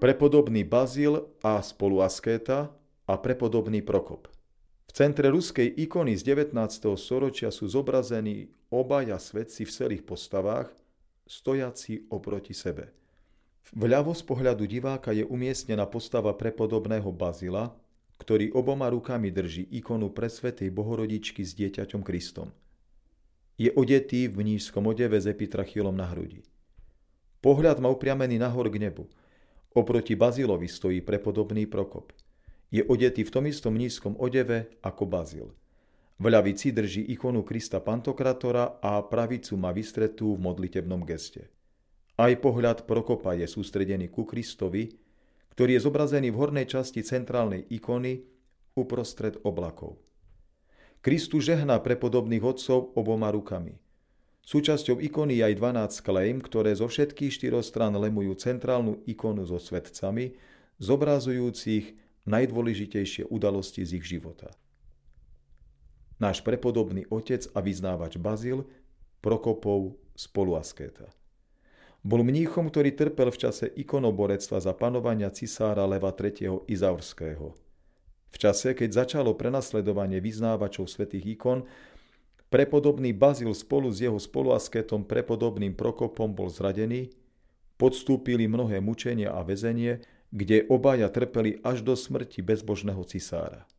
prepodobný Bazil a spoluaskéta a prepodobný Prokop. V centre ruskej ikony z 19. storočia sú zobrazení obaja svetci v celých postavách, stojaci oproti sebe. Vľavo z pohľadu diváka je umiestnená postava prepodobného Bazila, ktorý oboma rukami drží ikonu presvetej bohorodičky s dieťaťom Kristom. Je odetý v mnížskom odeve s epitrachilom na hrudi. Pohľad má upriamený nahor k nebu – Oproti Bazilovi stojí prepodobný Prokop. Je odetý v tom istom nízkom odeve ako Bazil. V ľavici drží ikonu Krista Pantokratora a pravicu má vystretú v modlitebnom geste. Aj pohľad Prokopa je sústredený ku Kristovi, ktorý je zobrazený v hornej časti centrálnej ikony uprostred oblakov. Kristu žehná prepodobných otcov oboma rukami – Súčasťou ikony je aj 12 klejm, ktoré zo všetkých štyroch stran lemujú centrálnu ikonu so svetcami, zobrazujúcich najdôležitejšie udalosti z ich života. Náš prepodobný otec a vyznávač Bazil, Prokopov spoluaskéta. Bol mníchom, ktorý trpel v čase ikonoborectva za panovania cisára Leva III. Izaurského. V čase, keď začalo prenasledovanie vyznávačov svätých ikon, Prepodobný Bazil spolu s jeho spoluasketom prepodobným Prokopom bol zradený, podstúpili mnohé mučenia a väzenie, kde obaja trpeli až do smrti bezbožného cisára.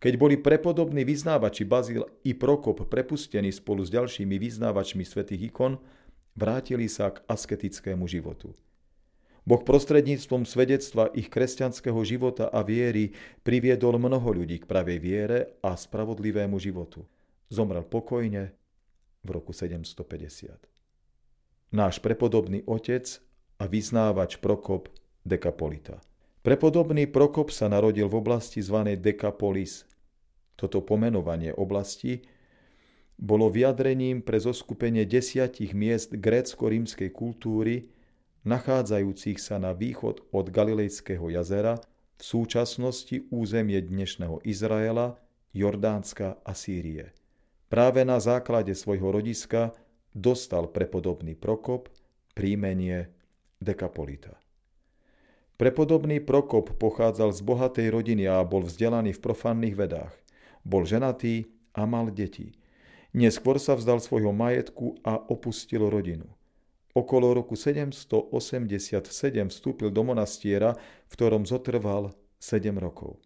Keď boli prepodobní vyznávači Bazil i Prokop prepustení spolu s ďalšími vyznávačmi svätých ikon, vrátili sa k asketickému životu. Boh prostredníctvom svedectva ich kresťanského života a viery priviedol mnoho ľudí k pravej viere a spravodlivému životu. Zomrel pokojne v roku 750. Náš prepodobný otec a vyznávač Prokop Dekapolita. Prepodobný Prokop sa narodil v oblasti zvanej Dekapolis. Toto pomenovanie oblasti bolo vyjadrením pre zoskupenie desiatich miest grécko-rímskej kultúry, nachádzajúcich sa na východ od Galilejského jazera, v súčasnosti územie dnešného Izraela, Jordánska a Sýrie. Práve na základe svojho rodiska dostal prepodobný Prokop príjmenie Dekapolita. Prepodobný Prokop pochádzal z bohatej rodiny a bol vzdelaný v profánnych vedách. Bol ženatý a mal deti. Neskôr sa vzdal svojho majetku a opustil rodinu. Okolo roku 787 vstúpil do monastiera, v ktorom zotrval 7 rokov.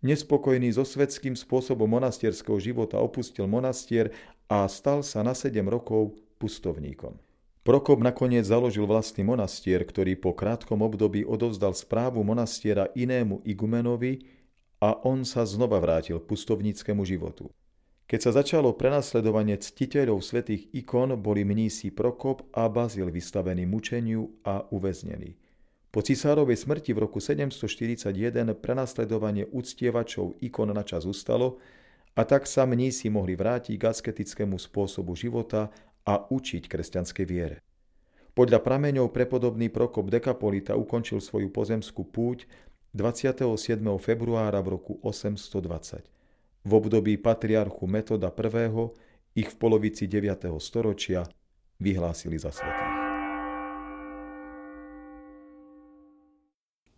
Nespokojný so svetským spôsobom monastierského života opustil monastier a stal sa na 7 rokov pustovníkom. Prokop nakoniec založil vlastný monastier, ktorý po krátkom období odovzdal správu monastiera inému igumenovi a on sa znova vrátil k pustovníckému životu. Keď sa začalo prenasledovanie ctiteľov svätých ikon, boli mnísi Prokop a Bazil vystavení mučeniu a uväznení. Po cisárovej smrti v roku 741 prenasledovanie uctievačov ikon na čas ustalo a tak sa mnísi mohli vrátiť k asketickému spôsobu života a učiť kresťanskej viere. Podľa prameňov prepodobný Prokop Dekapolita ukončil svoju pozemskú púť 27. februára v roku 820. V období patriarchu Metoda I. ich v polovici 9. storočia vyhlásili za svetých.